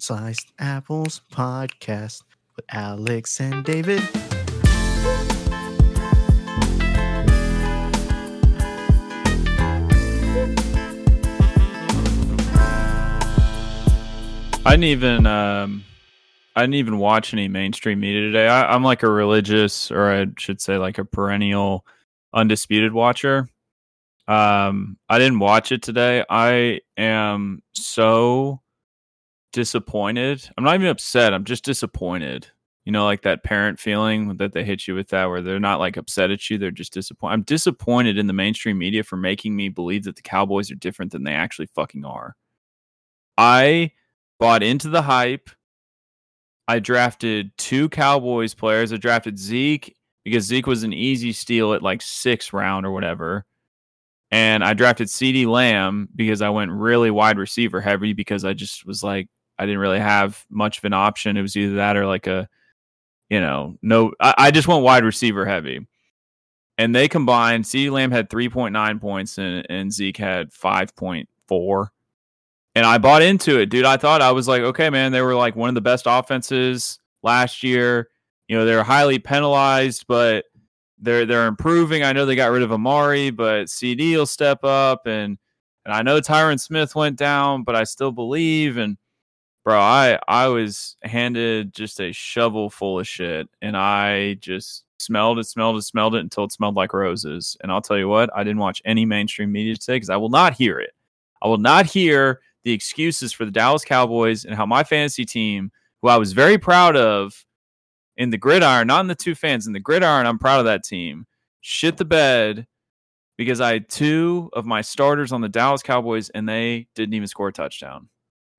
Sliced Apples podcast with Alex and David. I didn't even um, I didn't even watch any mainstream media today. I, I'm like a religious, or I should say, like a perennial undisputed watcher. Um, I didn't watch it today. I am so disappointed. I'm not even upset. I'm just disappointed. You know, like that parent feeling that they hit you with that, where they're not like upset at you, they're just disappointed. I'm disappointed in the mainstream media for making me believe that the Cowboys are different than they actually fucking are. I bought into the hype. I drafted two Cowboys players. I drafted Zeke because Zeke was an easy steal at like six round or whatever. And I drafted CeeDee Lamb because I went really wide receiver heavy because I just was like, I didn't really have much of an option. It was either that or like a, you know, no, I, I just went wide receiver heavy. And they combined, CeeDee Lamb had 3.9 points and, and Zeke had 5.4 and I bought into it, dude. I thought I was like, okay, man, they were like one of the best offenses last year. You know, they're highly penalized, but they're they're improving. I know they got rid of Amari, but CeeDee will step up, and and I know Tyron Smith went down, but I still believe. And bro, I I was handed just a shovel full of shit, and I just smelled it, smelled it, smelled it until it smelled like roses. And I'll tell you what, I didn't watch any mainstream media today because I will not hear it. I will not hear the excuses for the Dallas Cowboys and how my fantasy team, who I was very proud of in the gridiron, not in the two fans, in the gridiron, I'm proud of that team, shit the bed because I had two of my starters on the Dallas Cowboys and they didn't even score a touchdown.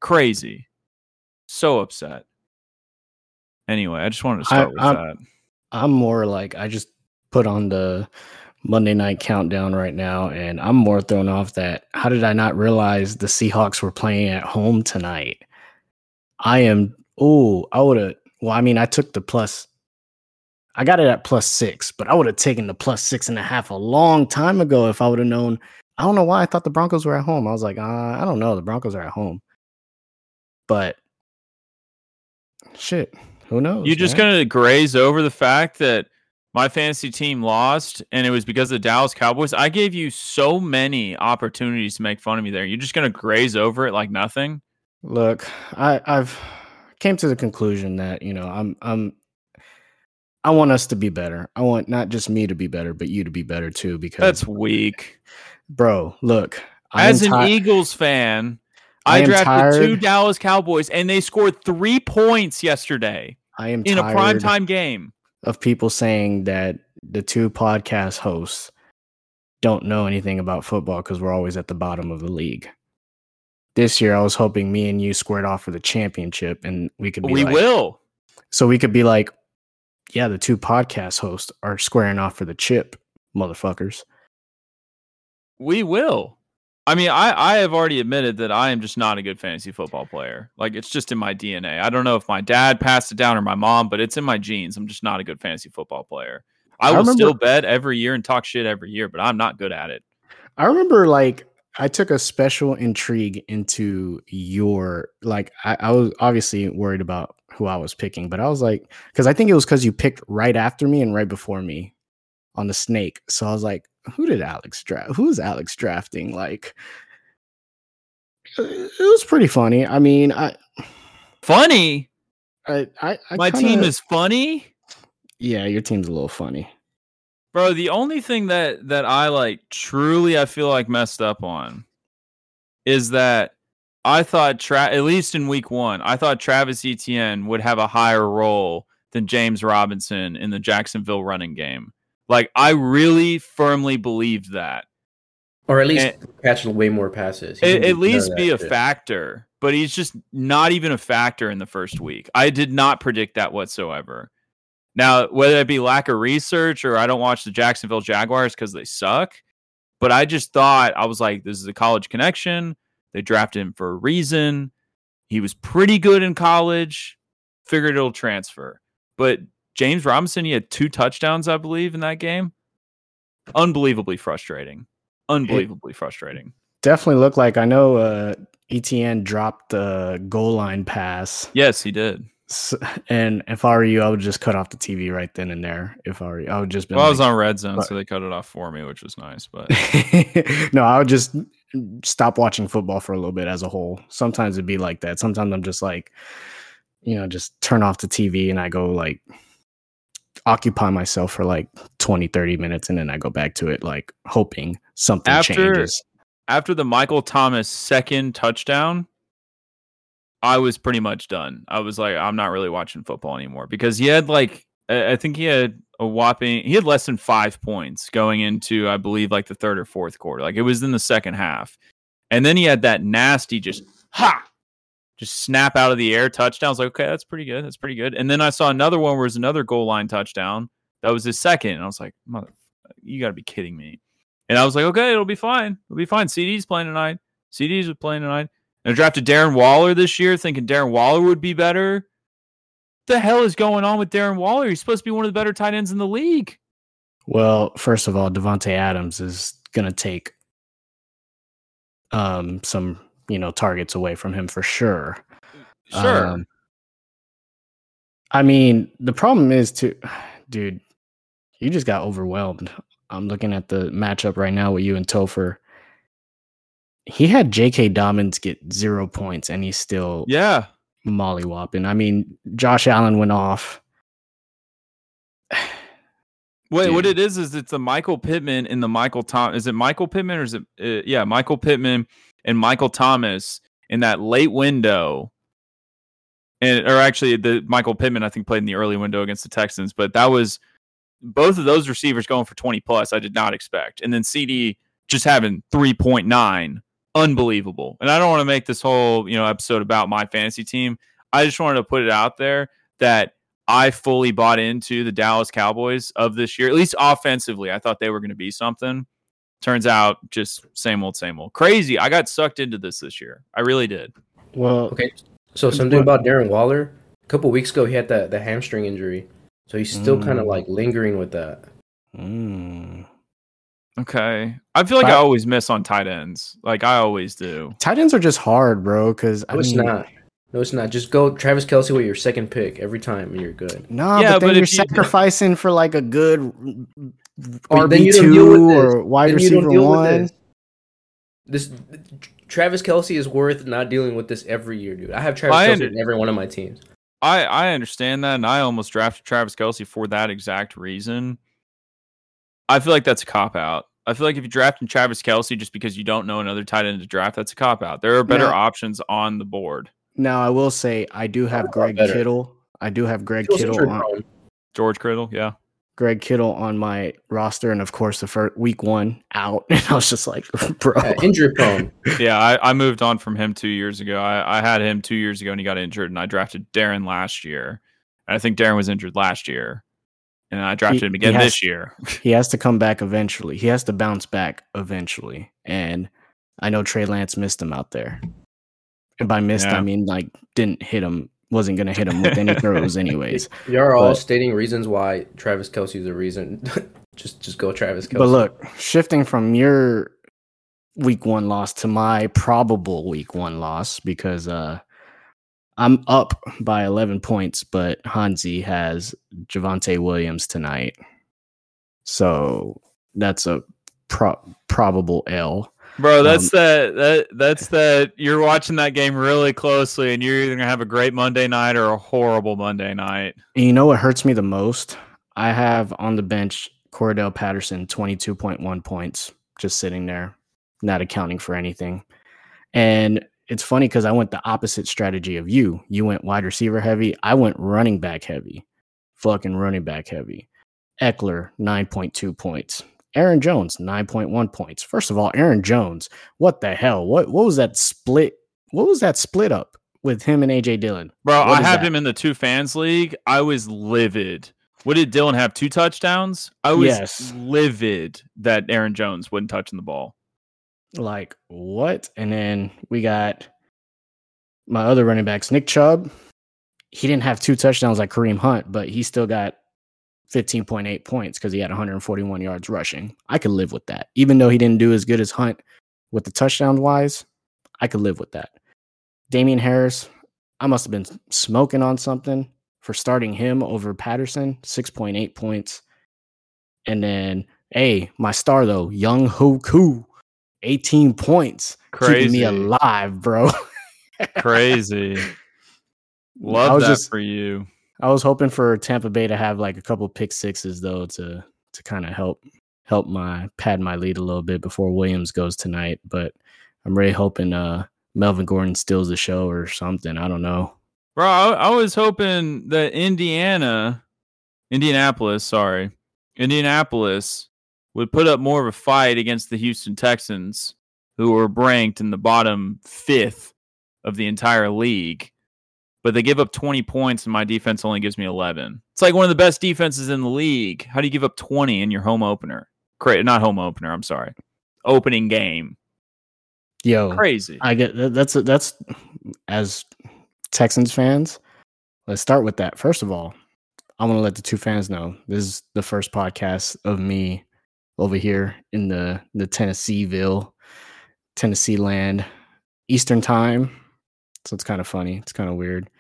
Crazy. So upset. Anyway, I just wanted to start I, with I'm, that. I'm more like, I just put on the Monday night countdown right now, and I'm more thrown off that how did I not realize the Seahawks were playing at home tonight? I am oh, I would have well, I mean, I took the plus I got it at plus six, but I would have taken the plus six and a half a long time ago if I would have known. I don't know why I thought the Broncos were at home. I was like, uh, I don't know. The Broncos are at home. But shit, who knows? You're just gonna graze over the fact that my fantasy team lost and it was because of the Dallas Cowboys, I gave you so many opportunities to make fun of me there. You're just going to graze over it like nothing. Look, I, I've came to the conclusion that, you know, I'm, I'm, I want us to be better. I want not just me to be better, but you to be better too. Because that's weak, bro. Look, as an Eagles fan, I, I drafted tired. two Dallas Cowboys and they scored three points yesterday. I am in a primetime game of people saying that the two podcast hosts don't know anything about football because we're always at the bottom of the league. This year, I was hoping me and you squared off for the championship, and we could be. We like, will. So we could be like, yeah, the two podcast hosts are squaring off for the chip, motherfuckers. We will. I mean, I, I have already admitted that I am just not a good fantasy football player. Like it's just in my DNA. I don't know if my dad passed it down or my mom, but it's in my genes. I'm just not a good fantasy football player. I, I will remember, still bet every year and talk shit every year, but I'm not good at it. I remember like I took a special intrigue into your like I, I was obviously worried about who I was picking, but I was like, because I think it was because you picked right after me and right before me on the snake. So I was like, who did Alex draft? Who is Alex drafting? Like, it was pretty funny. I mean, I funny. I, I, I my kinda, team is funny. Yeah, your team's a little funny, bro. The only thing that that I like truly, I feel like messed up on is that I thought Tra- at least in week one, I thought Travis Etienne would have a higher role than James Robinson in the Jacksonville running game. Like I really firmly believe that. Or at least and catch way more passes. At, at least be a shit. factor, but he's just not even a factor in the first week. I did not predict that whatsoever. Now, whether it be lack of research or I don't watch the Jacksonville Jaguars because they suck, but I just thought I was like, this is a college connection. They drafted him for a reason. He was pretty good in college. Figured it'll transfer. But James Robinson, he had two touchdowns, I believe, in that game. Unbelievably frustrating. Unbelievably frustrating. definitely looked like I know uh Etienne dropped the goal line pass. Yes, he did. S and if I were you, I would just cut off the TV right then and there. If I were you, I would just be Well, I was on red zone, but- so they cut it off for me, which was nice. But no, I would just stop watching football for a little bit as a whole. Sometimes it'd be like that. Sometimes I'm just like, you know, just turn off the TV and I go like occupy myself for like 20, 30 minutes and then I go back to it, like hoping something After- changes. after the Michael Thomas second touchdown, I was pretty much done. I was like, I'm not really watching football anymore because he had like, I I think he had a whopping, he had less than five points going into, I believe, like the third or fourth quarter. Like it was in the second half. And then he had that nasty just, ha, just snap out of the air touchdown. I was like, okay, that's pretty good. That's pretty good. And then I saw another one where it was another goal line touchdown. That was his second. And I was like, mother, you got to be kidding me. And I was like, okay, it'll be fine. It'll be fine. CeeDee's playing tonight. CeeDee's playing tonight. And I drafted Darren Waller this year, thinking Darren Waller would be better. The hell is going on with Darren Waller? He's supposed to be one of the better tight ends in the league. Well, first of all, Davante Adams is gonna take um some, you know, targets away from him for sure. Sure. Um, I mean, the problem is to, dude, you just got overwhelmed. I'm looking at the matchup right now with you and Topher. He had J.K. Dobbins get zero points, and he's still yeah. mollywopping. I mean, Josh Allen went off. Wait, what it is is it's the Michael Pittman and the Michael Tom. Is it Michael Pittman or is it? Uh, yeah, Michael Pittman and Michael Thomas in that late window. And or actually, the Michael Pittman I think played in the early window against the Texans, but that was both of those receivers going for twenty plus. I did not expect, and then CeeDee just having three point nine, unbelievable. And I don't want to make this whole you know episode about my fantasy team. I just wanted to put it out there that I fully bought into the Dallas Cowboys of this year, at least offensively. I thought they were going to be something. Turns out, just same old, same old. Crazy. I got sucked into this this year. I really did. Well, Okay, so something about Darren Waller. A couple weeks ago, he had that the hamstring injury, so he's still kind of Mm. like lingering with that. mm. Okay. I feel like I always miss on tight ends. Like I always do. tight ends are just hard, bro. Because I No, it's mean, not. No, it's not. Just go Travis Kelce with your second pick every time, and you're good. Nah, Yeah, but then but you're if you- sacrificing for like a good But then RB you don't deal with two or wide Then you don't receiver one. This. this Travis Kelce is worth not dealing with this every year, dude. I have Travis I Kelce under- in every one of my teams. I I understand that, and I almost drafted Travis Kelce for that exact reason. I feel like that's a cop out. I feel like if you draft in Travis Kelce just because you don't know another tight end to draft, that's a cop out. There are better No. options on the board. Now I will say I do have Greg better. Kittle. I do have Greg Feels Kittle on. George Kittle, yeah. Greg Kittle on my roster, and of course the first week one out, and I was just like, bro, Yeah, injury prone. Yeah, I, I moved on from him two years ago. I, I had him two years ago and he got injured, and I drafted Darren last year. And I think Darren was injured last year. And I drafted He- him again has- this year. he has to come back eventually. He has to bounce back eventually, and I know Trey Lance missed him out there. And by missed, Yeah. I mean like didn't hit him, wasn't gonna hit him with any throws, anyways. You're all But- stating reasons why Travis Kelce is a reason. just just go Travis Kelce. But look, shifting from your week one loss to my probable week one loss because uh I'm up by 11 points, but Hansi has Javonte Williams tonight. So that's a pro- probable L. Bro, that's Um, that that that's that you're watching that game really closely and you're either gonna have a great Monday night or a horrible Monday night. And you know what hurts me the most? I have on the bench Cordell Patterson, 22.1 points, just sitting there, not accounting for anything. And it's funny because I went the opposite strategy of you. You went wide receiver heavy. I went running back heavy. Fucking running back heavy. Ekeler, 9.2 points. Aaron Jones, 9.1 points. First of all, Aaron Jones, what the hell? What what was that split? What was that split up with him and AJ Dillon? Bro, What I have that? him in the two fans league. I was livid. What did Dillon have? Two touchdowns? I was Yes. livid that Aaron Jones wasn't touching the ball. like what? And then we got my other running backs, Nick Chubb. He didn't have two touchdowns like Kareem Hunt, but he still got 15.8 points because he had 141 yards rushing. I could live with that. Even though he didn't do as good as Hunt, with the touchdown wise, I could live with that. Damien Harris, I must have been smoking on something for starting him over Patterson, 6.8 points. And then, hey, my star though, Younghoe Koo, 18 points. Crazy. Keeping me alive, bro. Crazy. Love that just- for you. I was hoping for Tampa Bay to have like a couple pick sixes though to to kind of help help my pad my lead a little bit before Williams goes tonight. But I'm really hoping uh Melvin Gordon steals the show or something. I don't know. Bro, I, I was hoping that Indiana, Indianapolis, sorry, Indianapolis would put up more of a fight against the Houston Texans, who were ranked in the bottom fifth of the entire league. But they give up 20 points, and my defense only gives me 11. It's like one of the best defenses in the league. How do you give up 20 in your home opener? Cra- not home opener, I'm sorry. Opening game. Yo, Crazy. I get that's that's as Texans fans. Let's start with that. First of all, I want to let the two fans know this is the first podcast of me over here in the the Tennesseeville, Tennessee land, Eastern time. So it's kind of funny. It's kind of weird.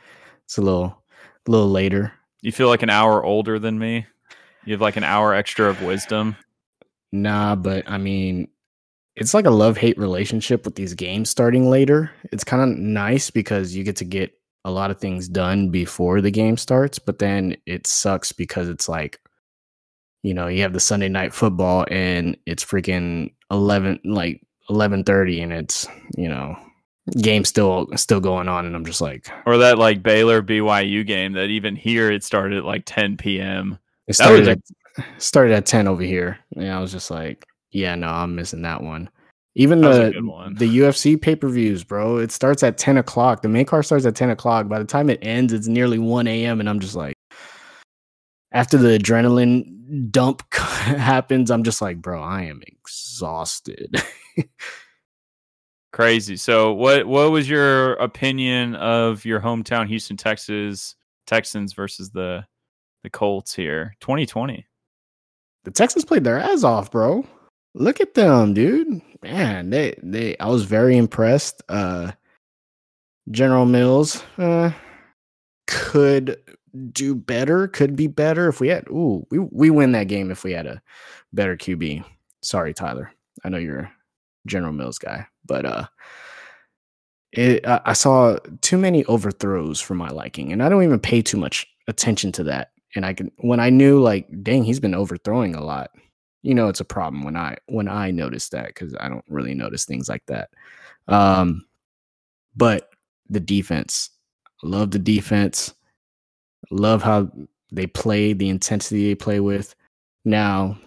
It's a little a little later. You feel like an hour older than me? You have like an hour extra of wisdom? Nah, but I mean, it's like a love hate relationship with these games starting later. It's kind of nice because you get to get a lot of things done before the game starts, but then it sucks because it's like, you know, you have the Sunday night football and it's freaking eleven, like eleven thirty, and it's you know, game still still going on, and I'm just like, or that like Baylor BYU game that even here it started at like 10 p.m. it started a- at started at ten over here, and I was just like, yeah, no, I'm missing that one. Even That the the UFC pay per views, bro. It starts at ten o'clock. The main card starts at ten o'clock. By the time it ends, it's nearly one a.m. And I'm just like, after the adrenaline dump happens, I'm just like, bro, I am exhausted. Crazy. So what what was your opinion of your hometown Houston Texas Texans versus the the Colts here? 2020. the Texans played their ass off, bro. Look at them, dude. Man, they they I was very impressed. Uh General Mills uh could do better, could be better if we had ooh, we we win that game if we had a better QB. Sorry, Tyler. I know you're General Mills guy, but uh it, I saw too many overthrows for my liking, and I don't even pay too much attention to that. And I can when I knew like, dang, he's been overthrowing a lot. You know, it's a problem when I when I notice that because I don't really notice things like that. Um, but the defense, love the defense, love how they play, the intensity they play with. Now,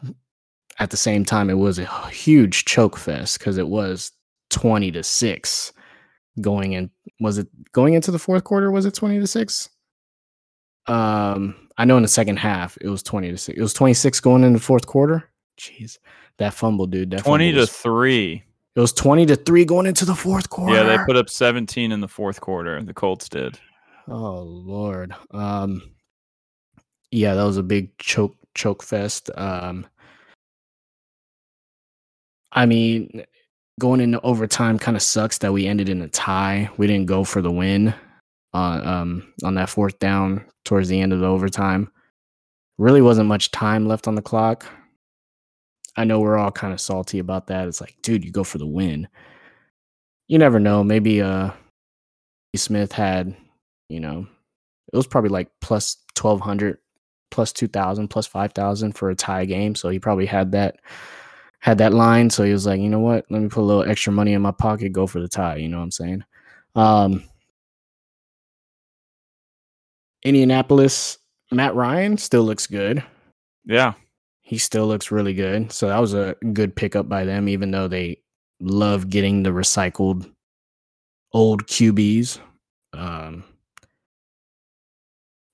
at the same time, it was a huge choke fest because it was twenty to six going in. Was it going into the fourth quarter? Was it twenty to six? Um, I know in the second half it was twenty to six. It was twenty six going into the fourth quarter. Jeez, that fumble, dude. That 20 fumble to was- 3. it was twenty to three going into the fourth quarter. Yeah, they put up 17 in the fourth quarter. The Colts did. Oh Lord. Um yeah, that was a big choke choke fest. Um I mean, going into overtime kind of sucks that we ended in a tie. We didn't go for the win on um on that fourth down towards the end of the overtime. Really wasn't much time left on the clock. I know we're all kind of salty about that. It's like, dude, you go for the win. You never know. Maybe uh Smith had you know, it was probably like plus 1200, plus 2000, plus 5000 for a tie game. So he probably had that, had that line. So he was like, you know what? Let me put a little extra money in my pocket, go for the tie. You know what I'm saying? Um, Indianapolis, Matt Ryan still looks good. Yeah. He still looks really good. So that was a good pickup by them, even though they love getting the recycled old QBs. Um,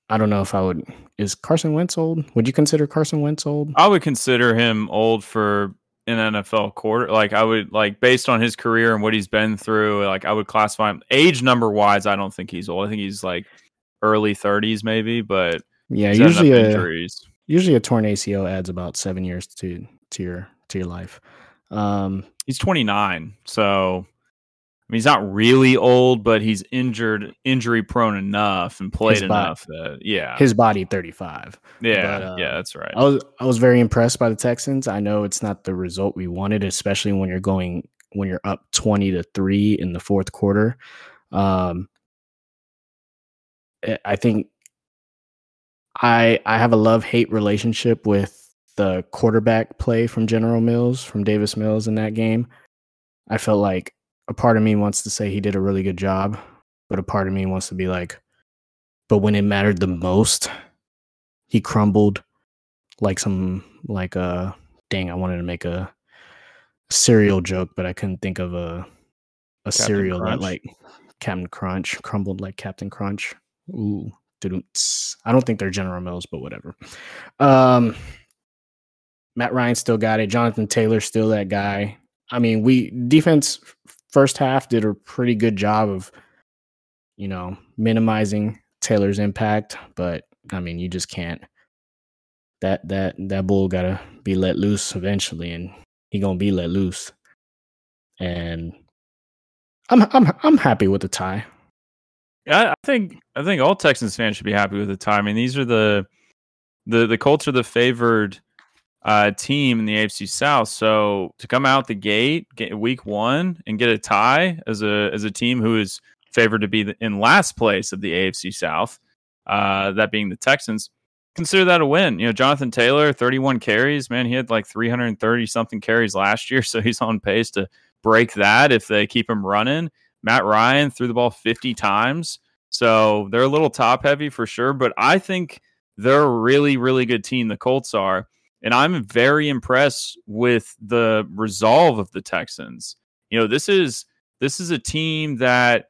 I don't know if I would. Is Carson Wentz old? Would you consider Carson Wentz old? I would consider him old for an NFL quarter. Like I would like based on his career and what he's been through, like I would classify him age number wise, I don't think he's old. I think he's like early 30s maybe, but Yeah, usually a injuries. usually a torn ACL adds about seven years to to your to your life. Um, He's 29, so I mean, he's not really old, but he's injured, injury prone enough, and played body- enough that yeah, his body 35. yeah, but, uh, yeah, that's right. I was I was very impressed by the Texans. I know it's not the result we wanted, especially when you're going when you're up 20 to 3 in the fourth quarter. Um I- I think I I have a love-hate relationship with the quarterback play from General Mills, from Davis Mills in that game. I felt like a part of me wants to say he did a really good job, but a part of me wants to be like but when it mattered the most, he crumbled like some like a dang i wanted to make a cereal joke but i couldn't think of a a cereal Crunch? that like captain crunch crumbled like captain crunch. Ooh i don't think they're general mills but whatever. Um matt ryan still got it. Jonathan taylor still that guy. I mean we defense first half did a pretty good job of you know minimizing taylor's impact but i mean you just can't that that that bull gotta be let loose eventually, and he gonna be let loose. And I'm I'm I'm happy with the tie. Yeah, I think I think all Texans fans should be happy with the tie. I mean, these are the the the Colts are the favored uh, team in the AFC South. So to come out the gate, get week one, and get a tie as a as a team who is favored to be in last place of the AFC South, uh, that being the Texans, consider that a win. You know, Jonathan Taylor, 31 carries, man, he had like 330 something carries last year, so he's on pace to break that if they keep him running. Matt Ryan threw the ball 50 times. So they're a little top heavy for sure, but I think they're a really, really good team. The Colts are. And I'm very impressed with the resolve of the Texans. You know, this is this is a team that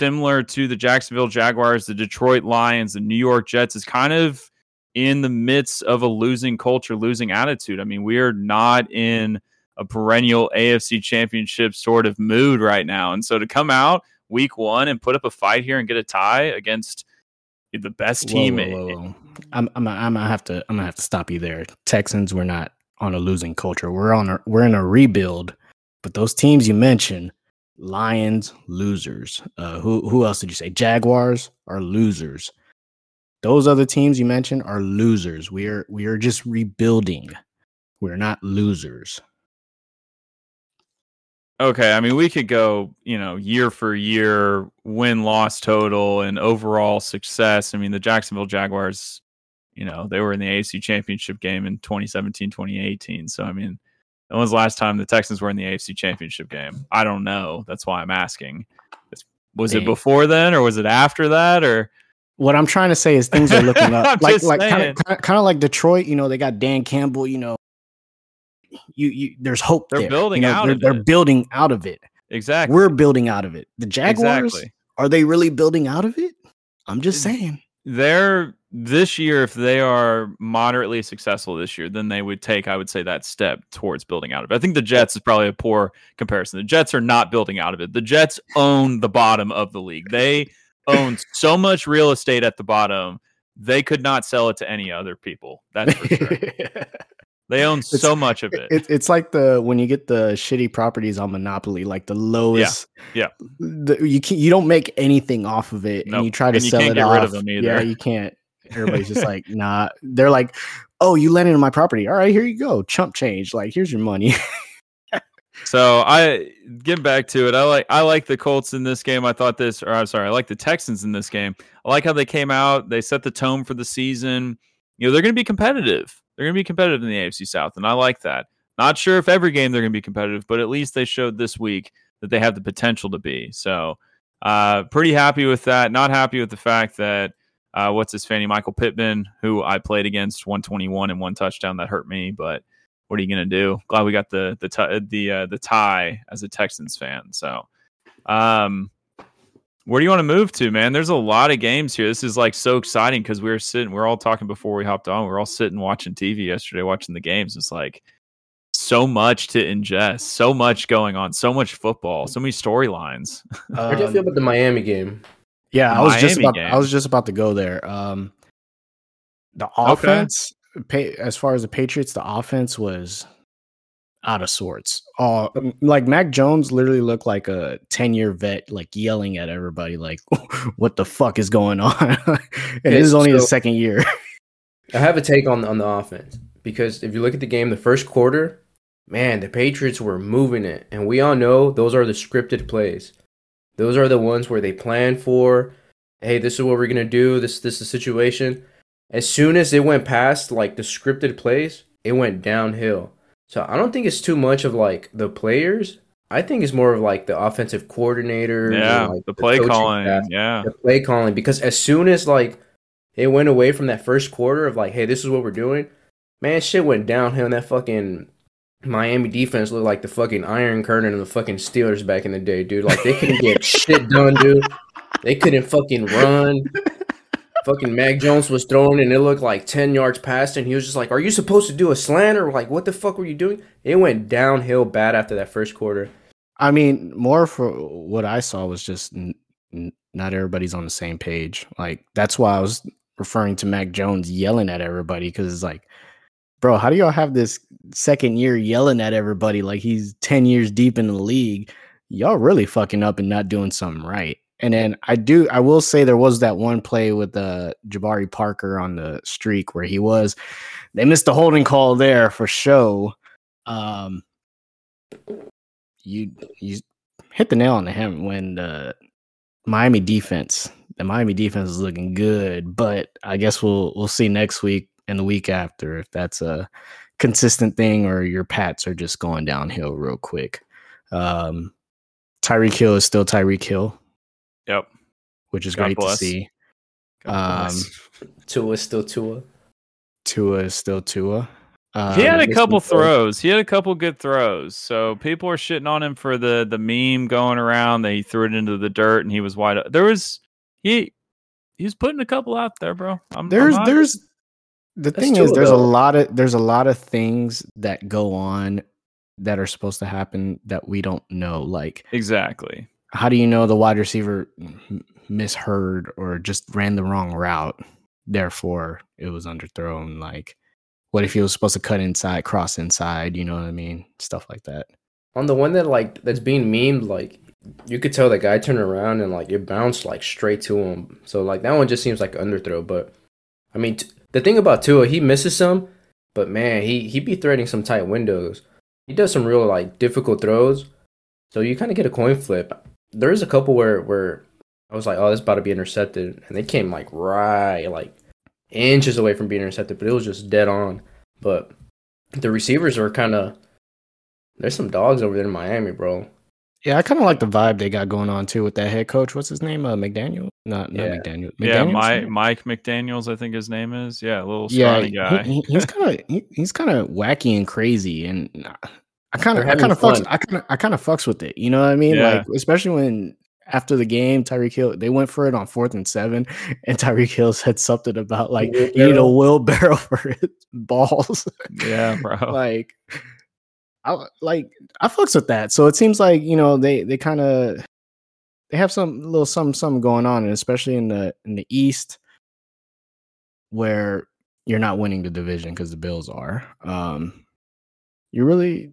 similar to the Jacksonville Jaguars, the Detroit Lions, the New York Jets is kind of in the midst of a losing culture, losing attitude. I mean, we are not in a perennial AFC championship sort of mood right now. And so to come out week one and put up a fight here and get a tie against the best team. whoa, whoa, whoa. I'm I'm I'm gonna have to I'm gonna have to stop you there. Texans, we're not on a losing culture. We're on a we're in a rebuild. But those teams you mentioned, Lions, losers. Uh, who who else did you say? Jaguars are losers. Those other teams you mentioned are losers. We are we are just rebuilding. We're not losers. Okay, I mean we could go, you know, year for year win loss total and overall success. I mean the Jacksonville Jaguars, you know, they were in the AFC Championship game in 2017, 2018. So I mean, when was the last time the Texans were in the AFC Championship game? I don't know. That's why I'm asking. Was it before then or was it after that or What I'm trying to say is things are looking up. like like kind of kind of like Detroit. You know, they got Dan Campbell. You know, you you there's hope. They're there, building you know, out They're, of they're it. building out of it. exactly? We're building out of it. The Jaguars Exactly. are they really building out of it? I'm just saying. they're this year if they are moderately successful this year then they would take i would say that step towards building out of it i think the jets is probably a poor comparison the jets are not building out of it the jets own the bottom of the league they own so much real estate at the bottom they could not sell it to any other people that's for sure they own so much of it It, it's like the when you get the shitty properties on Monopoly, like the lowest. yeah. The, you can you don't make anything off of it, Nope, and you try to and you sell can't it get off. rid of them either. Yeah, you can't. Everybody's just like, nah. They're like, oh, you landed on my property. All right, here you go, chump change. Like, here's your money. So I get back to it. I like I like the Colts in this game. I thought this, or I'm sorry, I like the Texans in this game. I like how they came out. They set the tone for the season. You know, they're going to be competitive. They're going to be competitive in the AFC South, and I like that. Not sure if every game they're going to be competitive, but at least they showed this week that they have the potential to be. So, uh, pretty happy with that. Not happy with the fact that uh, what's his fanny Michael Pittman, who I played against 121 and one touchdown that hurt me, but what are you gonna do? Glad we got the the ti- the uh, the tie as a Texans fan. So, um, where do you want to move to, man? There's a lot of games here. This is like so exciting because we were sitting, we are all talking before we hopped on. We are all sitting watching TV yesterday, watching the games. It's like so much to ingest, so much going on, so much football, so many storylines. How do you Um, feel about the Miami game? Yeah, I was just about game. I was just about to go there. Um the offense, pa- as far as the Patriots, the offense was out of sorts. Uh, like Mac Jones literally looked like a 10 year vet, like yelling at everybody, like, what the fuck is going on? and Okay, this is only his second year. I have a take on on the offense because if you look at the game, the first quarter, man, the Patriots were moving it, and we all know those are the scripted plays. Those are the ones where they plan for, hey, this is what we're gonna do. This this is the situation. As soon as it went past like the scripted plays, it went downhill. So I don't think it's too much of like the players. I think it's more of like the offensive coordinator. Yeah, like, the play coaching calling. staff Yeah. the play calling because as soon as like it went away from that first quarter of like, hey, this is what we're doing, man, shit went downhill. And that fucking Miami defense looked like the fucking Iron Curtain of the fucking Steelers back in the day, dude. Like they couldn't get shit done, dude. They couldn't fucking run. Fucking Mac Jones was throwing and it looked like 10 yards past and he was just like, Are you supposed to do a slant or like what the fuck were you doing? It went downhill bad after that first quarter. I mean, more for what I saw was just n- n- not everybody's on the same page. Like that's why I was referring to Mac Jones yelling at everybody because it's like, bro, how do y'all have this second year yelling at everybody like he's ten years deep in the league? Y'all really fucking up and not doing something right. And then I do, I will say there was that one play with uh, Jabari Parker on the streak where he was. They missed the holding call there for show. Um, you you hit the nail on the head when the Miami defense, the Miami defense is looking good, but I guess we'll we'll see next week and the week after if that's a consistent thing or your Pats are just going downhill real quick. Um, Tyreek Hill is still Tyreek Hill. Which is God great bless. to see. God Um. Tua is still Tua. Tua is still Tua. Um, he had a couple some throws. throws. He had a couple good throws. So people are shitting on him for the the meme going around that he threw it into the dirt and he was wide. o- There was he he's putting a couple out there, bro. I'm, I'm there's there's the That's thing Tua, is there's a lot of there's a lot of things that go on that are supposed to happen that we don't know like exactly. how do you know the wide receiver m- misheard or just ran the wrong route therefore it was underthrown like what if he was supposed to cut inside cross inside you know what i mean stuff like that On the one that like that's being memed, like you could tell that guy turned around and like it bounced like straight to him. So like that one just seems like underthrow. But I mean, t- the thing about Tua, he misses some, but man, he he be threading some tight windows. He does some real like difficult throws. So you kind of get a coin flip. There is a couple where where I was like, oh, this about to be intercepted, and they came like right like inches away from being intercepted, but it was just dead on. But the receivers are kind of there's some dogs over there in Miami, bro. yeah i kind of like the vibe they got going on too with that head coach what's his name uh mcdaniel not not Yeah. mcdaniel Yeah, McDaniels? Mike Mike McDaniel's, I think his name is. Yeah, a little yeah guy. he- he- he's kind of he, he's kind of wacky and crazy and i kind of i kind of fucks i kind of i kind of fucks with it you know what i mean Yeah. like especially when after the game Tyreek Hill they went for it on fourth and seven and Tyreek Hill said something about like you need a wheelbarrow for his balls yeah, bro. like I like I fucks with that. So it seems like you know they they kind of they have some little some something going on, and especially in the in the East where you're not winning the division because the Bills are. Um, you really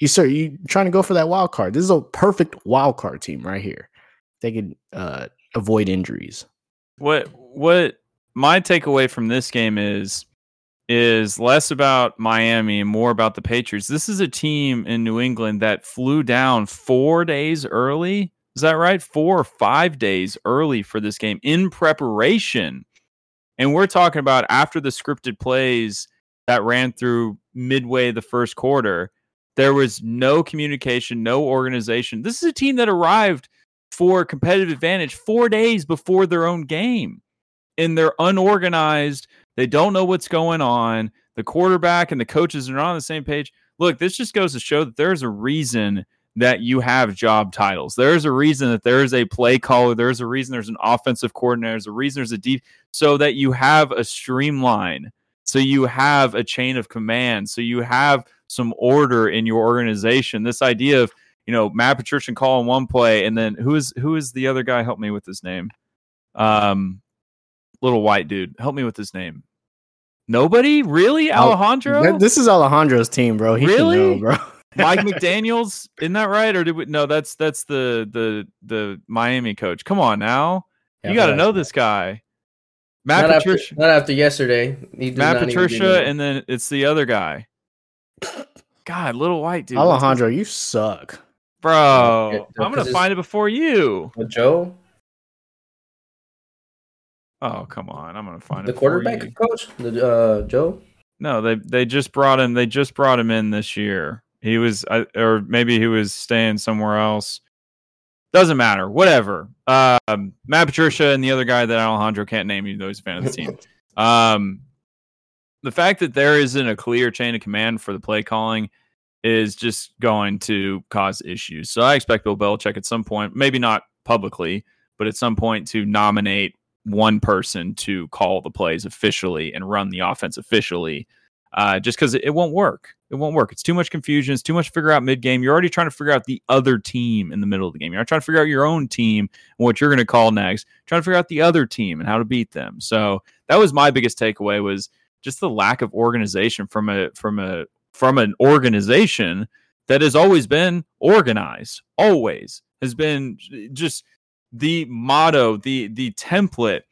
you sir you trying to go for that wild card. This is a perfect wild card team right here. They could uh, avoid injuries. what what my takeaway from this game is is less about Miami and more about the Patriots. This is a team in New England that flew down 4 days early. Is that right? 4 or 5 days early for this game in preparation. And we're talking about after the scripted plays that ran through midway the first quarter, there was no communication, no organization. This is a team that arrived for competitive advantage 4 days before their own game and they're unorganized. They don't know what's going on. The quarterback and the coaches are not on the same page. Look, this just goes to show that there's a reason that you have job titles. There's a reason that there's a play caller. There's a reason there's an offensive coordinator. There's a reason there's a deep, so that you have a streamline. So you have a chain of command. So you have some order in your organization. This idea of you know Matt Patricia and calling one play, and then who is who is the other guy? Help me with his name. Um, little white dude. Help me with his name. Nobody really, Alejandro. Th- This is Alejandro's team, bro. He Really? know, bro. Mike McDaniel's, isn't that right? Or did we? No, that's that's the the the Miami coach. Come on now, Yeah, you got to know this guy, Matt Not after, Patricia. not after yesterday. Matt Patricia, and then it's the other guy. God, little white dude. Alejandro, you suck. bro. I'm gonna find it before you. Joe, Oh come on, I'm gonna find the it. before quarterback coach, the uh, Joe. No, they they just brought him. They just brought him in this year. He was, I- or maybe he was staying somewhere else. Doesn't matter. Whatever. Um, Matt Patricia and the other guy that Alejandro can't name, even though he's a fan of the team. Um, the fact that there isn't a clear chain of command for the play calling is just going to cause issues. So I expect Bill Belichick at some point, maybe not publicly, but at some point to nominate one person to call the plays officially and run the offense officially. Uh, just because it, won't work. It won't work. It's too much confusion. It's too much to figure out mid game. You're already trying to figure out the other team in the middle of the game. You're trying to figure out your own team and what you're going to call next. Trying to figure out the other team and how to beat them. So that was my biggest takeaway was just the lack of organization from a from a from an organization that has always been organized. Always has been just the motto, the the template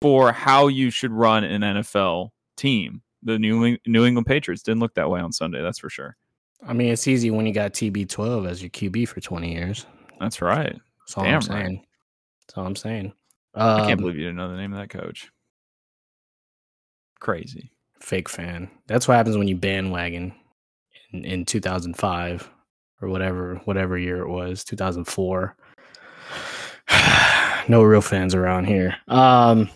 for how you should run an NFL team. The New New England Patriots didn't look that way on Sunday, that's for sure. I mean, it's easy when you got TB12 as your QB for 20 years. That's right. That's all Damn I'm right. saying. That's all I'm saying. I can't Um, believe you didn't know the name of that coach. Crazy. Fake fan. That's what happens when you bandwagon in, in 2005 or whatever whatever year it was, 2004. no real fans around here. Um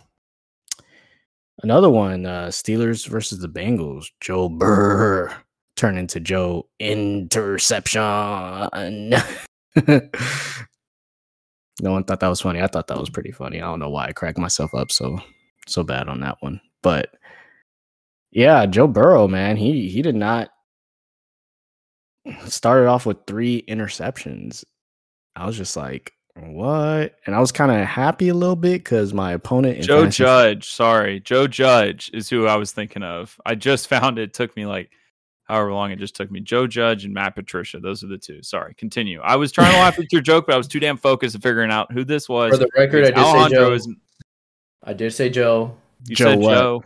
another one, uh Steelers versus the Bengals. Joe Burr turned into Joe interception. no one thought that was funny. I thought that was pretty funny. I don't know why I cracked myself up so so bad on that one. But yeah, Joe Burrow, man, he he did not started off with three interceptions. I was just like, what? And I was kind of happy a little bit because my opponent, Joe fantasy- Judge, sorry. Joe Judge is who I was thinking of. I just found it. took me like however long it just took me. Joe Judge and Matt Patricia. Those are the two. Sorry. Continue. I was trying to laugh at your joke, but I was too damn focused on figuring out who this was. For the record, I It's did say Joe. is- I did say Joe. you Joe said what? Joe.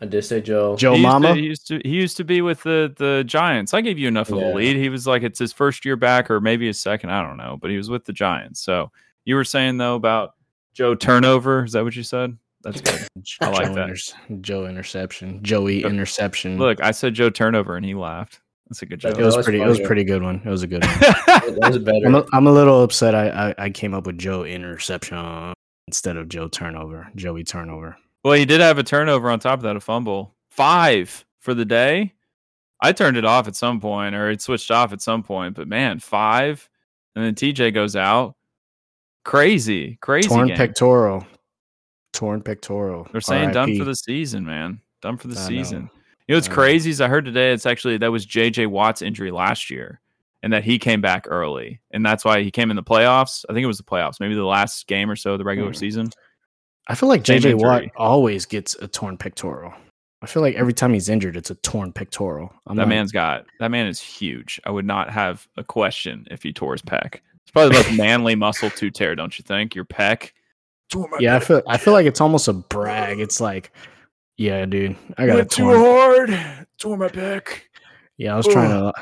I did say Joe. Joe he Mama. To, he used to he used to be with the the Giants. I gave you enough of Yeah. a lead. He was like it's his first year back or maybe his second. I don't know, but he was with the Giants. So you were saying though about Joe turnover. Is that what you said? That's good. I like Joe that. inter- Joe interception. Joey Look- interception. Look, I said Joe turnover and he laughed. That's a good That it joke. was was pretty. It was funny. pretty good one. It was a good one. That was better. I'm a, I'm a little upset. I, I I came up with Joe interception uh, instead of Joe turnover. Joey turnover. Well, he did have a turnover on top of that, a fumble. Five for the day. I turned it off at some point, or it switched off at some point. But man, five, and then TJ goes out. Crazy, crazy. Torn game. pectoral. Torn pectoral. They're saying done for the season, man. Done for the I know. season. You know what's I know. crazy is I heard today it's actually that was JJ Watt's injury last year and that he came back early. And that's why he came in the playoffs. I think it was the playoffs, maybe the last game or so of the regular Hmm. season. I feel like Same JJ Watt always gets a torn pectoral. I feel like every time he's injured, it's a torn pectoral. I'm that not- man's got that man is huge. I would not have a question if he tore his pec. It's probably the most manly muscle to tear, don't you think? Your pec. Yeah, I feel I feel like it's almost a brag. It's like, yeah, dude, I got a Went too hard. Tore my pec. Yeah, I was trying to.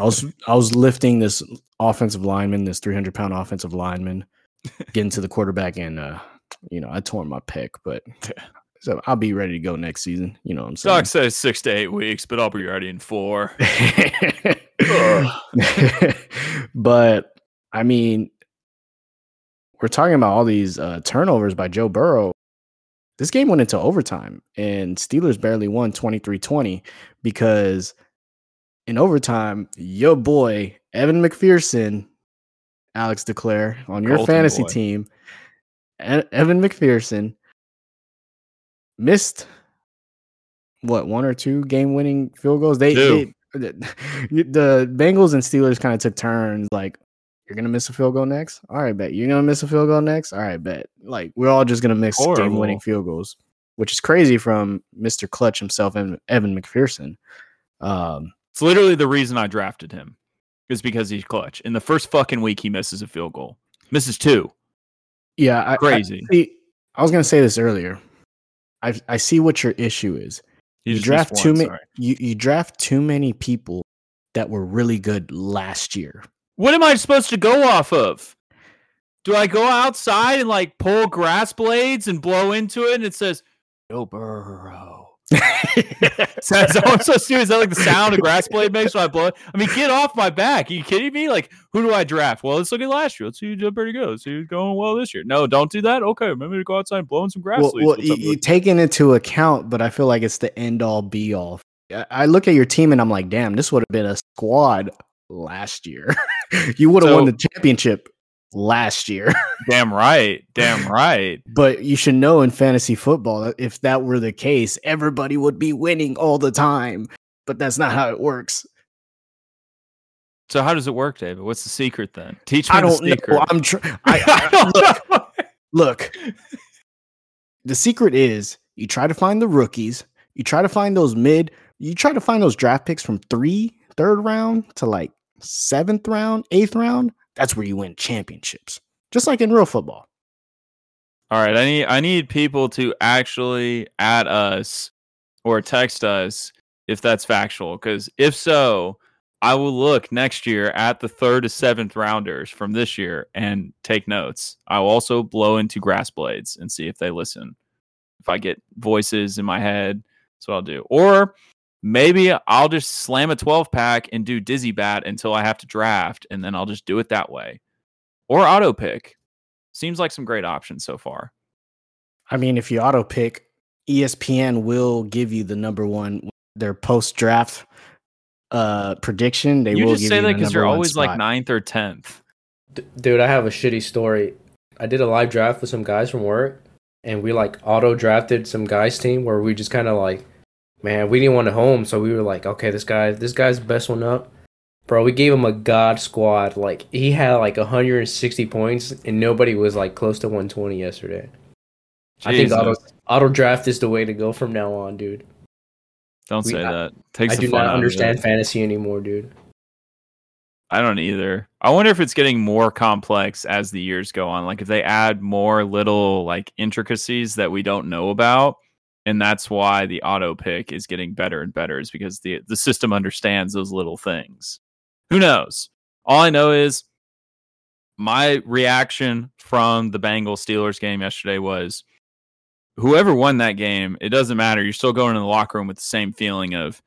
I was I was lifting this offensive lineman, this 300 pound offensive lineman, getting to the quarterback, and uh, you know, I tore my pec, but so I'll be ready to go next season. You know what I'm saying? Doc says six to eight weeks, but I'll be ready in four. but I mean, we're talking about all these uh, turnovers by Joe Burrow. This game went into overtime, and Steelers barely won 23 20 because in overtime, your boy, Evan McPherson, Alex Declare, on your Colton fantasy boy. team, Evan McPherson missed what one or two game winning field goals. They, they the Bengals and Steelers kind of took turns like you're gonna miss a field goal next. All right, bet you're gonna miss a field goal next. All right, bet like we're all just gonna miss game winning field goals. which is crazy from Mr. Clutch himself, Evan, Evan McPherson. Um, It's literally the reason I drafted him is because he's clutch. In the first fucking week, he misses a field goal, misses two. Yeah, I, I- Crazy. see, I was gonna say this earlier. I I see what your issue is. He You draft too many. You you draft too many people that were really good last year. What am I supposed to go off of? Do I go outside and like pull grass blades and blow into it and it says Joe Burrow? Is that is that what I'm supposed to do? Is that like the sound a grass blade makes when I blow it? I mean, get off my back. Are you kidding me? Like, who do I draft? Well, let's look at last year. Let's see who did pretty good. Let's see who's going well this year. No, don't do that. Okay, maybe to go outside and blow some grass well, well you, you take into account, but I feel like it's the end all be all. I, I look at your team and I'm like, damn, this would have been a squad last year. you would have won the championship last year. Damn right. Damn right. but you should know in fantasy football that if that were the case, everybody would be winning all the time. But that's not how it works. So how does it work, David? What's the secret then? Teach me I don't the secret. know. I'm tr- I, I, I, don't look, know. look. The secret is you try to find the rookies. You try to find those mid. You try to find those draft picks from three, third round to like seventh round, eighth round. That's where you win championships, just like in real football. All right, I need I need people to actually add us or text us if that's factual. Because if so, I will look next year at the third to seventh rounders from this year and take notes. I will also blow into grass blades and see if they listen. If I get voices in my head, that's what I'll do. Or maybe I'll just slam a 12 pack and do dizzy bat until I have to draft, and then I'll just do it that way. Or auto pick. Seems like some great options so far. I mean, if you auto pick, ESPN will give you the number one their post draft uh prediction. They you will just give say you that the because you're one always like ninth or tenth. D- dude, I have a shitty story. I did a live draft with some guys from work, and we like auto drafted some guys' team where we just kind of like, man, we didn't want a home, so we were like, okay, this guy, this guy's best one up, bro. We gave him a god squad. Like he had like 160 points, and nobody was like close to 120 yesterday. I think auto auto draft is the way to go from now on, dude. Don't we- say I- that. Takes I do not understand fantasy anymore, dude. I don't either. I wonder if it's getting more complex as the years go on. Like if they add more little like intricacies that we don't know about, and that's why the auto pick is getting better and better, is because the the system understands those little things. Who knows? All I know is my reaction from the Bengals Steelers game yesterday was whoever won that game, it doesn't matter. You're still going in the locker room with the same feeling of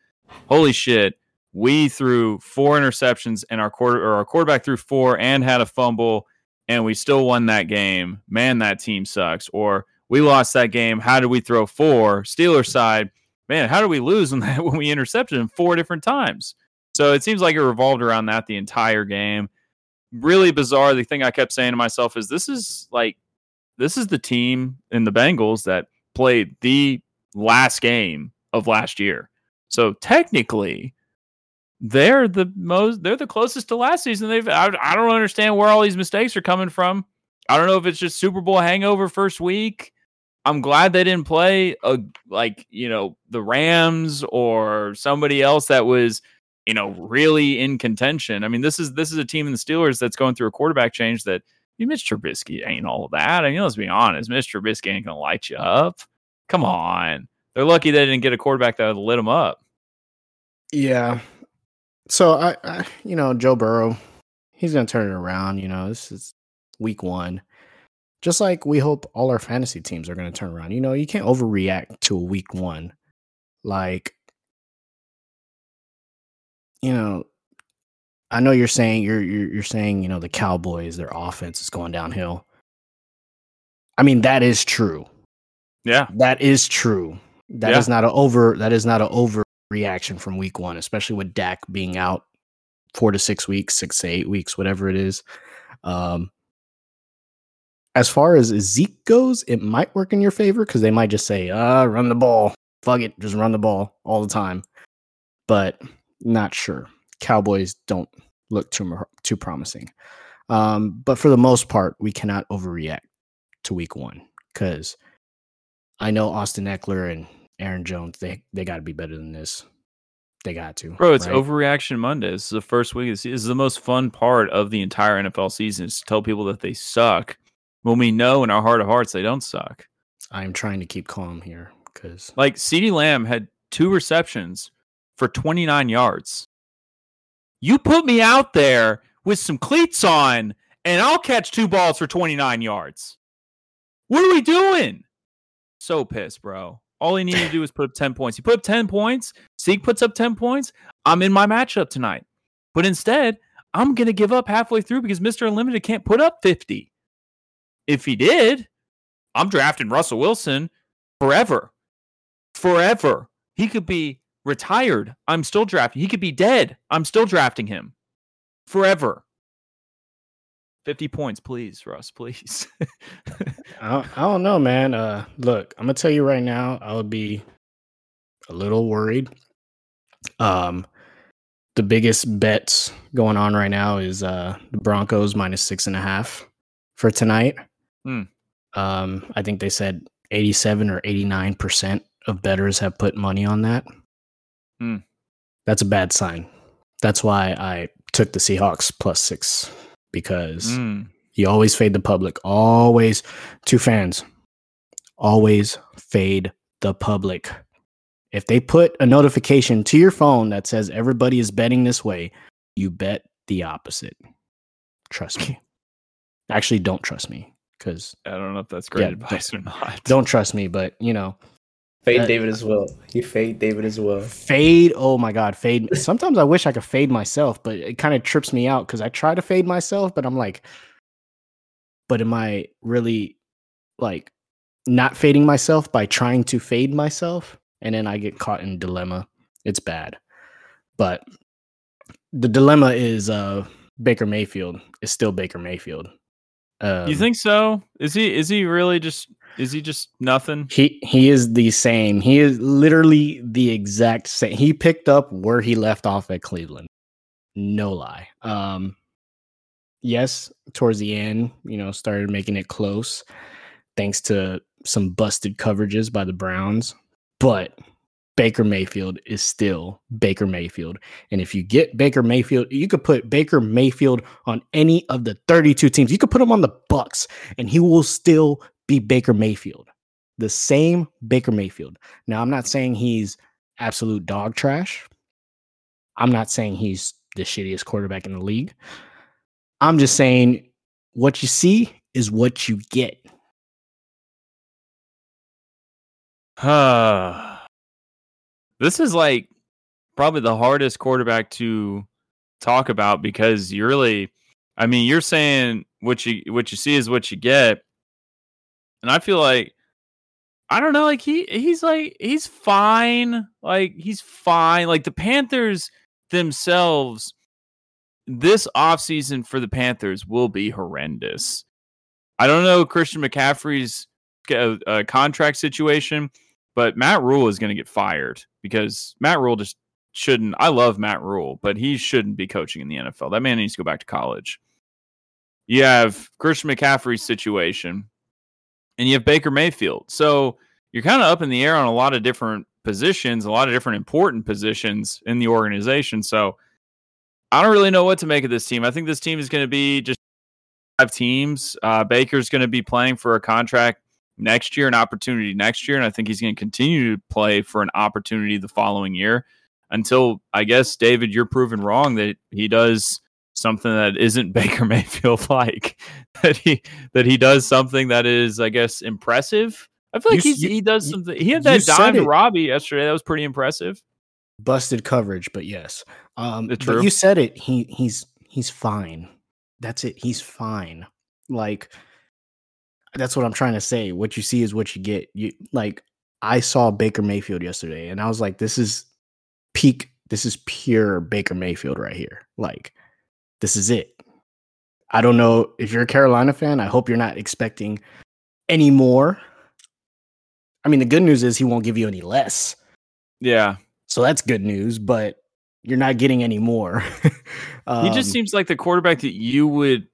holy shit, we threw four interceptions and our quarter or our quarterback threw four and had a fumble and we still won that game. Man, that team sucks. Or we lost that game. How did we throw four? Steelers side, man, how did we lose when that when we intercepted him four different times? So it seems like it revolved around that the entire game. Really bizarre. The thing I kept saying to myself is this is like this is the team in the Bengals that played the last game of last year. So technically, they're the most they're the closest to last season. They've I, I don't understand where all these mistakes are coming from. I don't know if it's just Super Bowl hangover first week. I'm glad they didn't play a like you know the Rams or somebody else that was you know really in contention. I mean this is this is a team in the Steelers that's going through a quarterback change that you Mitch Trubisky ain't all that. I mean let's be honest, Mitch Trubisky ain't gonna light you up. Come on, they're lucky they didn't get a quarterback that would lit them up. Yeah. So I, I you know, Joe Burrow, he's gonna turn it around. You know, this is week one. Just like we hope all our fantasy teams are gonna turn around. You know, you can't overreact to a week one. Like, you know, I know you're saying you're you're, you're saying you know the Cowboys, their offense is going downhill. I mean, that is true. Yeah, That is true. That is Yeah. not an over. That is not an overreaction from week one, especially with Dak being out four to six weeks, six to eight weeks, whatever it is. Um, as far as Zeke goes, it might work in your favor because they might just say, "Uh, run the ball, fuck it, just run the ball all the time." But not sure. Cowboys don't look too too promising. Um, but for the most part, we cannot overreact to week one because I know Austin Ekeler and Aaron Jones. They they got to be better than this. They got to. Bro, it's right? overreaction Monday. This is the first week of the season. This is the most fun part of the entire NFL season is to tell people that they suck when we know in our heart of hearts they don't suck. I'm trying to keep calm here because Like CeeDee Lamb had two receptions for 29 yards. You put me out there with some cleats on, and I'll catch two balls for 29 yards. What are we doing? So pissed, bro. All he needed to do was put up 10 points. He put up 10 points. Zeke puts up 10 points. I'm in my matchup tonight. But instead, I'm going to give up halfway through because Mr. Unlimited can't put up 50. If he did, I'm drafting Russell Wilson forever. Forever. He could be retired. I'm still drafting. He could be dead. I'm still drafting him forever. 50 points, please, Russ, please. I, don't- I don't know, man. Uh, look, I'm gonna tell you right now, I would be a little worried. Um, the biggest bets going on right now is uh the Broncos minus six and a half for tonight. Hmm. Um, I think they said 87 or 89 percent of bettors have put money on that. Hmm. That's a bad sign. That's why I took the Seahawks plus six because Mm. you always fade the public. Always, two fans, always fade the public. If they put a notification to your phone that says everybody is betting this way, you bet the opposite. Trust me. Actually, don't trust me because I don't know if that's great Yeah, advice or not. don't trust me, but you know, Fade Uh, David as well. You fade David as well. fade. Oh my God, fade. Sometimes I wish I could fade myself, but it kind of trips me out because I try to fade myself, but I'm like, but am I really like not fading myself by trying to fade myself? And then I get caught in dilemma. It's bad. But the dilemma is uh Baker Mayfield is still Baker Mayfield. Um, you think so? Is he is he really just is he just nothing? he he is the same. He is literally the exact same. He picked up where he left off at Cleveland. No lie. Um yes, towards the end, you know, started making it close thanks to some busted coverages by the Browns, but Baker Mayfield is still Baker Mayfield. And if you get Baker Mayfield, you could put Baker Mayfield on any of the 32 teams. You could put him on the Bucks and he will still be Baker Mayfield. The same Baker Mayfield. Now, I'm not saying he's absolute dog trash. I'm not saying he's the shittiest quarterback in the league. I'm just saying what you see is what you get. this is like probably the hardest quarterback to talk about because you really I mean you're saying what you what you see is what you get. And I feel like I don't know like he he's like he's fine. Like he's fine. Like the Panthers themselves this offseason for the Panthers will be horrendous. I don't know Christian McCaffrey's uh, uh, contract situation, but Matt Rhule is going to get fired because Matt Rhule just shouldn't. I love Matt Rhule, but he shouldn't be coaching in the NFL. That man needs to go back to college. You have Christian McCaffrey's situation, and you have Baker Mayfield. So you're kind of up in the air on a lot of different positions, a lot of different important positions in the organization. So I don't really know what to make of this team. I think this team is going to be just five teams. Uh, Baker's going to be playing for a contract next year, an opportunity next year, and I think he's going to continue to play for an opportunity the following year until I guess David, you're proven wrong that he does something that isn't Baker Mayfield like that he that he does something that is, I guess, impressive. I feel like You- he's, you- he does something. He had that dime to. Robbie yesterday. That was pretty impressive. Busted coverage, but yes. Um It's true. you said it. He he's he's fine. That's it. He's fine. Like that's what I'm trying to say. What you see is what you get. You like I saw Baker Mayfield yesterday and I was like this is peak this is pure Baker Mayfield right here. Like this is it. I don't know if you're a Carolina fan, I hope you're not expecting any more. I mean, the good news is he won't give you any less. Yeah, So that's good news, but you're not getting any more. um, he just seems like the quarterback that you would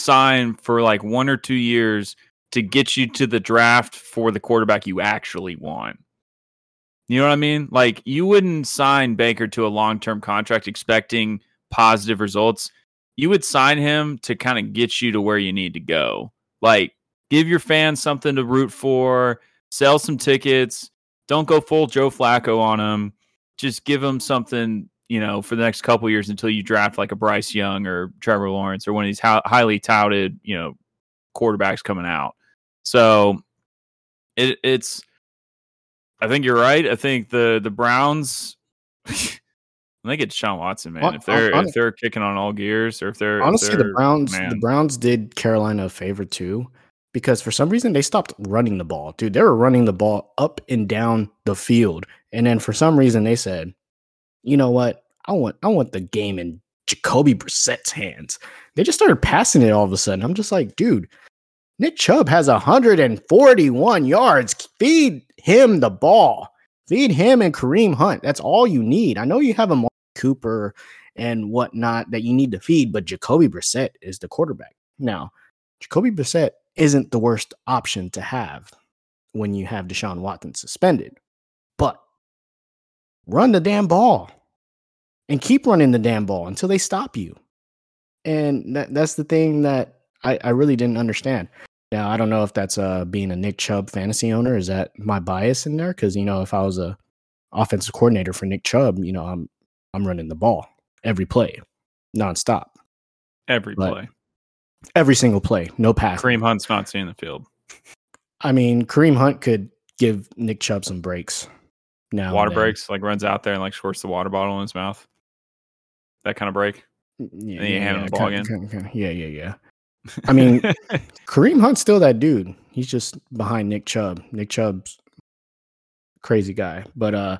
sign for like one or two years to get you to the draft for the quarterback you actually want. You know what I mean? Like you wouldn't sign Baker to a long-term contract expecting positive results. You would sign him to kind of get you to where you need to go. Like give your fans something to root for, sell some tickets, don't go full Joe Flacco on them. Just give them something, you know, for the next couple years until you draft like a Bryce Young or Trevor Lawrence or one of these ho- highly touted, you know, quarterbacks coming out. So it, it's I think you're right. I think the the Browns. I think it's Sean Watson, man. If they're if they're kicking on all gears, or if they're honestly if they're, the Browns man. the Browns did Carolina a favor too because for some reason they stopped running the ball, dude. They were running the ball up and down the field, and then for some reason they said, "You know what? I want I want the game in Jacoby Brissett's hands." They just started passing it all of a sudden. I'm just like, dude, Nick Chubb has 141 yards. Feed him the ball. Feed him and Kareem Hunt. That's all you need. I know you have a Mark Cooper and whatnot that you need to feed, but Jacoby Brissett is the quarterback. Now, Jacoby Brissett isn't the worst option to have when you have Deshaun Watson suspended, but run the damn ball and keep running the damn ball until they stop you. And that, that's the thing that I, I really didn't understand. Now I don't know if that's uh being a Nick Chubb fantasy owner. Is that my bias in there? Because you know, if I was a offensive coordinator for Nick Chubb, you know, I'm I'm running the ball every play, nonstop, every but- play. every single play, no pass. Kareem Hunt's not seeing the field. I mean, Kareem Hunt could give Nick Chubb some breaks. Now, water breaks, like runs out there and like squirts the water bottle in his mouth. That kind of break. Yeah, then you hand him the ball kinda- again. kinda- yeah, yeah, yeah. I mean, Kareem Hunt's still that dude. He's just behind Nick Chubb. Nick Chubb's crazy guy. But uh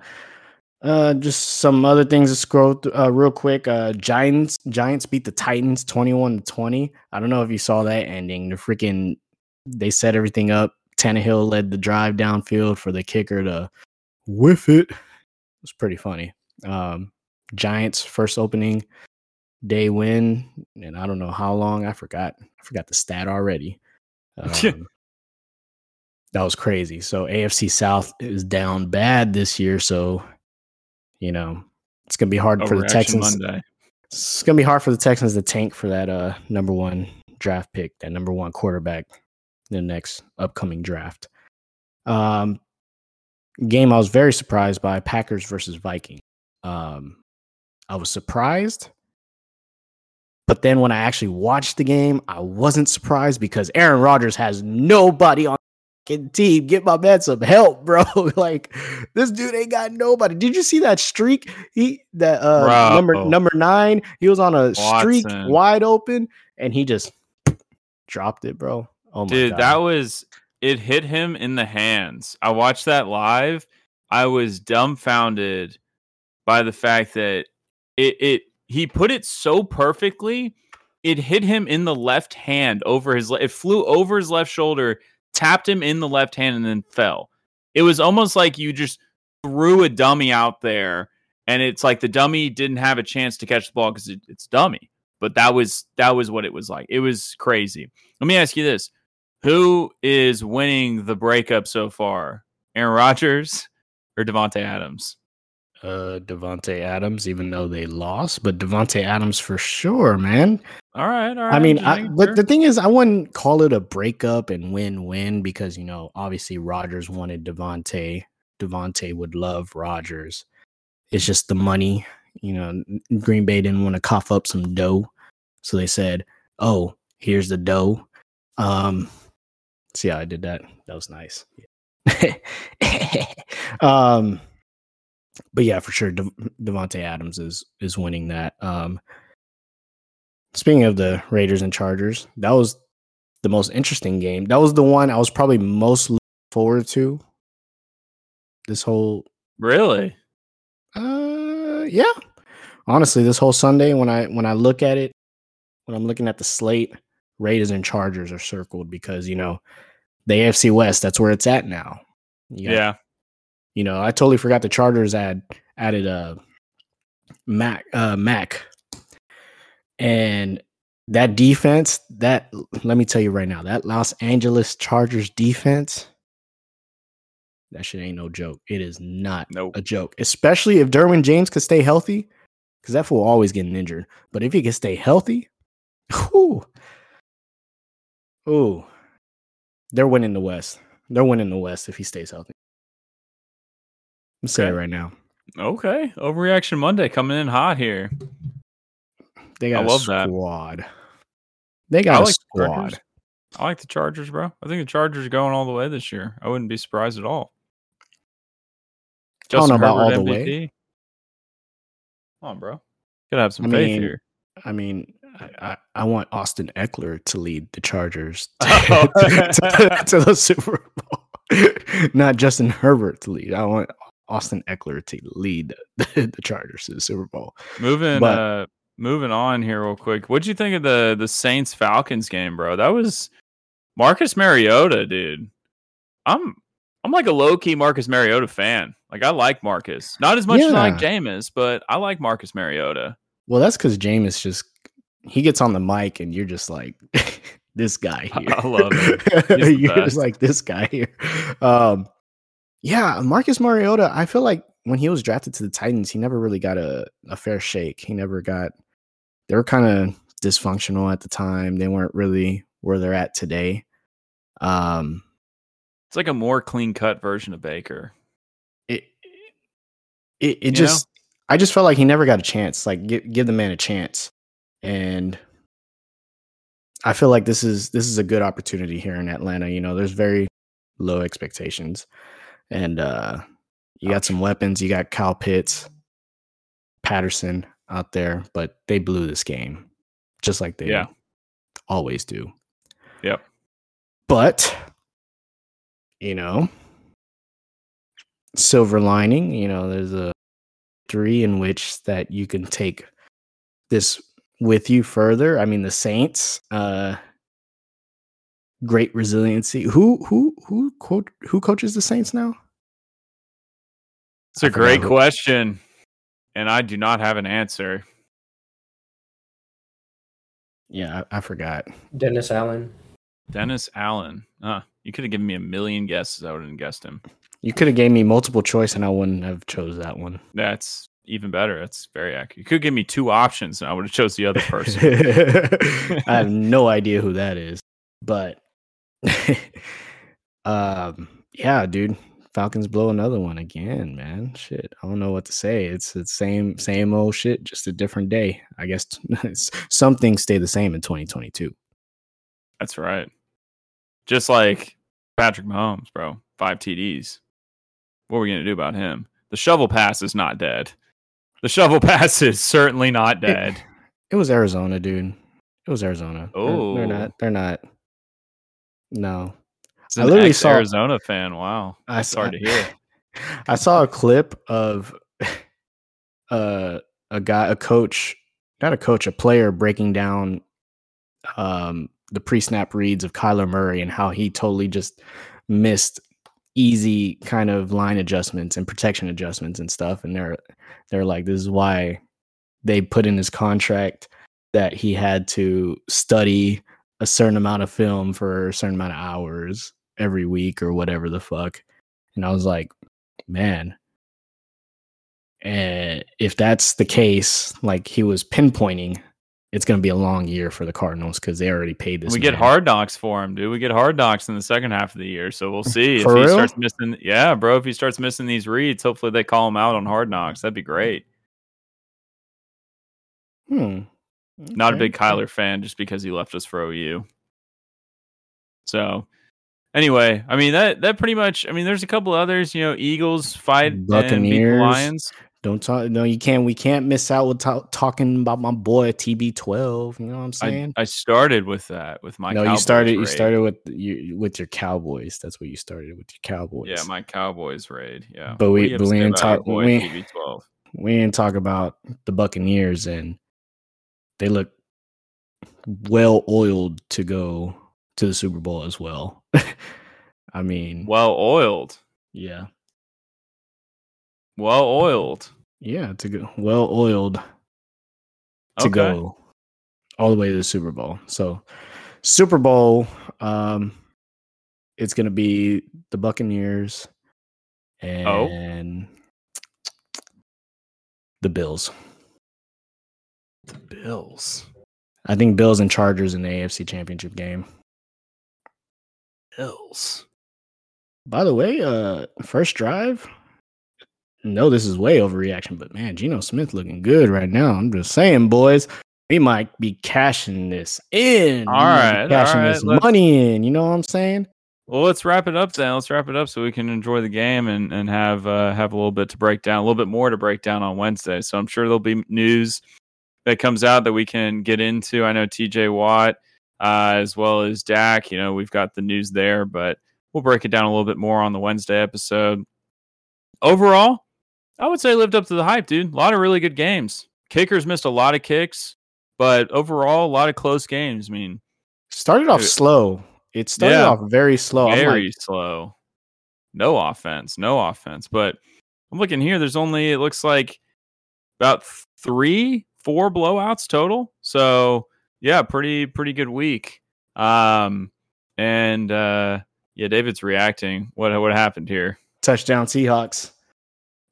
uh just some other things to scroll th- uh, real quick. Uh Giants Giants beat the Titans 21 to 20. I don't know if you saw that ending. The freaking they set everything up. Tannehill led the drive downfield for the kicker to whiff it. It was pretty funny. Um Giants first opening day win, and I don't know how long. I forgot. I forgot the stat already. Um, that was crazy. So AFC South is down bad this year. So you know it's gonna be hard for the Texans. Monday. It's gonna be hard for the Texans to tank for that uh number one draft pick, that number one quarterback, in the next upcoming draft. Um, game I was very surprised by Packers versus Viking. Um, I was surprised, but then when I actually watched the game, I wasn't surprised because Aaron Rodgers has nobody on fucking team. Get my man some help, bro. like this dude ain't got nobody. Did you see that streak? He that uh Bro. number number nine. He was on a streak wide open, and he just dropped it, bro. Oh my Dude, god, that was it hit him in the hands. I watched that live. I was dumbfounded by the fact that it it he put it so perfectly. It hit him in the left hand over his le- it flew over his left shoulder, tapped him in the left hand and then fell. It was almost like you just threw a dummy out there and it's like the dummy didn't have a chance to catch the ball cuz it, it's dummy. But that was that was what it was like. It was crazy. Let me ask you this. Who is winning the breakup so far? Aaron Rodgers or Davante Adams? Uh Davante Adams, even though they lost, but Davante Adams for sure, man. All right, all right. I mean, I, but the thing is, I wouldn't call it a breakup and win-win because you know, obviously, Rodgers wanted Davante. Davante would love Rodgers. It's just the money. You know, Green Bay didn't want to cough up some dough, so they said, "Oh, here's the dough." Um, see how I did that? That was nice. um, but yeah, for sure, De- Davante Adams is is winning that. Um, speaking of the Raiders and Chargers, that was the most interesting game. That was the one I was probably most looking forward to. This whole, really? uh, yeah, honestly, this whole Sunday when I when I look at it, when I'm looking at the slate, Raiders and Chargers are circled because you know the AFC West. That's where it's at now. You got Yeah. You know, I totally forgot the Chargers add added a Mack uh Mack. And that defense, that let me tell you right now, that Los Angeles Chargers defense, that shit ain't no joke. It is not Nope. a joke, especially if Derwin James could stay healthy, because that fool always getting injured. But if he can stay healthy, whew, ooh, they're winning the West. They're winning the West if he stays healthy. I'm saying Okay. right now. Okay. Overreaction Monday coming in hot here. They I got love a that. squad. They got a like squad. I like the Chargers, bro. I think the Chargers are going all the way this year. I wouldn't be surprised at all. I don't know Justin about all Herbert the way. MVP. Come on, bro. Gotta have some I faith mean, here. I mean, I, I, I want Austin Ekeler to lead the Chargers to, Oh. to- to the Super Bowl, not Justin Herbert to lead. I want Austin Ekeler to lead the, the Chargers to the Super Bowl. Moving but- uh moving on here real quick. What'd you think of the the Saints Falcons game, bro? That was Marcus Mariota, dude. I'm I'm like a low key Marcus Mariota fan. Like I like Marcus. Not as much as I like Jameis, but I like Marcus Mariota. Well, that's because Jameis just he gets on the mic and you're just like this guy here. I love it. You're best. just like this guy here. Um, yeah, Marcus Mariota. I feel like when he was drafted to the Titans, he never really got a, a fair shake. He never got. They were kind of dysfunctional at the time. They weren't really where they're at today. Um, It's like a more clean cut version of Baker. it it, it You know? just I just felt like he never got a chance. Like give give the man a chance, and I feel like this is this is a good opportunity here in Atlanta. You know, there's very low expectations, and uh you got some weapons. You got Kyle Pitts, Patterson out there, but they blew this game, just like they Yeah. always do. Yep. But you know, silver lining, you know, there's a three in which that you can take this with you further. I mean, the Saints, uh great resiliency. Who who who quote who coaches the Saints now? It's a great who- question. And I do not have an answer. Yeah, I, I forgot. Dennis Allen. Dennis Allen. Uh, you could have given me a million guesses. I wouldn't have guessed him. You could have gave me multiple choice and I wouldn't have chose that one. That's even better. That's very accurate. You could give me two options and I would have chose the other person. I have no idea who that is, but um, yeah, dude, Falcons blow another one again, man. Shit, I don't know what to say. It's the same, same old shit, just a different day. I guess some things stay the same in 2022. That's right. Just like Patrick Mahomes, bro. Five TDs. What are we going to do about him? The shovel pass is not dead. The shovel pass is certainly not dead. It was Arizona, dude. It was Arizona. They're- Oh. they're not. They're not. No, I literally saw- Arizona fan. Wow. I It's hard to hear. I saw a clip of uh, a guy, a coach, not a coach, a player breaking down um, the pre-snap reads of Kyler Murray and how he totally just missed easy kind of line adjustments and protection adjustments and stuff. And they're they're like, this is why they put in his contract that he had to study a certain amount of film for a certain amount of hours every week or whatever the fuck. And I was like, man. And if that's the case, like he was pinpointing, it's going to be a long year for the Cardinals because they already paid this. we get hard knocks for him, dude. We get hard knocks in the second half of the year. So we'll see if he real? starts missing. Yeah, bro. If he starts missing these reads, hopefully they call him out on hard knocks. That'd be great. Hmm. Not a big Kyler fan just because he left us for OU. So anyway, I mean that that pretty much. I mean, there's a couple others. You know, Eagles fight and beat the Buccaneers. Lions. Don't talk. No, you can't. We can't miss out with ta- talking about my boy TB12. You know what I'm saying? I started with that with my. no, you Cowboys started. You started with you with your Cowboys. That's what you started with your Cowboys. Yeah, my Cowboys raid. Yeah, But What we- do you have but we say ain't about your talk- we- TB12. we didn't talk about the Buccaneers, and they look well oiled to go to the Super Bowl as well. I mean, Well oiled. yeah, Well oiled. yeah, to go well oiled to Okay. go all the way to the Super Bowl. So Super Bowl, um, it's gonna be the Buccaneers and the Bills. The Bills. I think Bills and Chargers in the AFC Championship game. Bills. By the way, uh, first drive. No, this is way overreaction, but man, Geno Smith looking good right now. I'm just saying, boys, we might be cashing this in. All We might be right, all cashing right, this money in. You know what I'm saying? Well, let's wrap it up then. Let's wrap it up so we can enjoy the game and and have uh, have a little bit to break down, a little bit more to break down on Wednesday. So I'm sure there'll be news that comes out that we can get into. I know TJ Watt uh, as well as Dak. You know, we've got the news there, but we'll break it down a little bit more on the Wednesday episode. Overall, I would say lived up to the hype, dude. A lot of really good games. Kickers missed a lot of kicks, but overall, a lot of close games. I mean, Started off Uh, slow. It started yeah. off very slow. Very like, slow. No offense, no offense. But I'm looking here. There's only it looks like about three, four blowouts total. So yeah, pretty pretty good week. Um, and uh, yeah, David's reacting. What what happened here? touchdown Seahawks.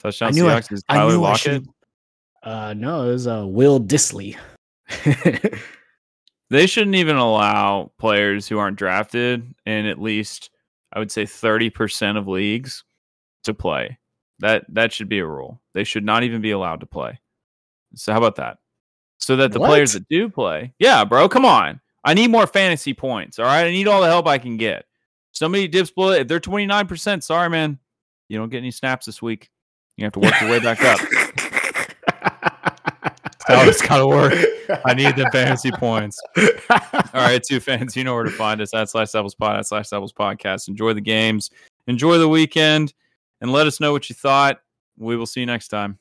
Touchdown knew I- Seahawks is I Tyler Lockett. should. Uh, no, it was uh, Will Dissly. They shouldn't even allow players who aren't drafted in at least I would say 30% of leagues to play. That that should be a rule. They should not even be allowed to play. So how about that? So that the players that do play, yeah, bro, come on. I need more fantasy points. All right, I need all the help I can get. Somebody dips below. If they're twenty nine percent, sorry, man, you don't get any snaps this week. You have to work your way back up. how it's gotta work. I need the fantasy points. All right, two fans, you know where to find us at slash Devils Pod, at slash Devils Podcast. Enjoy the games, enjoy the weekend, and let us know what you thought. We will see you next time.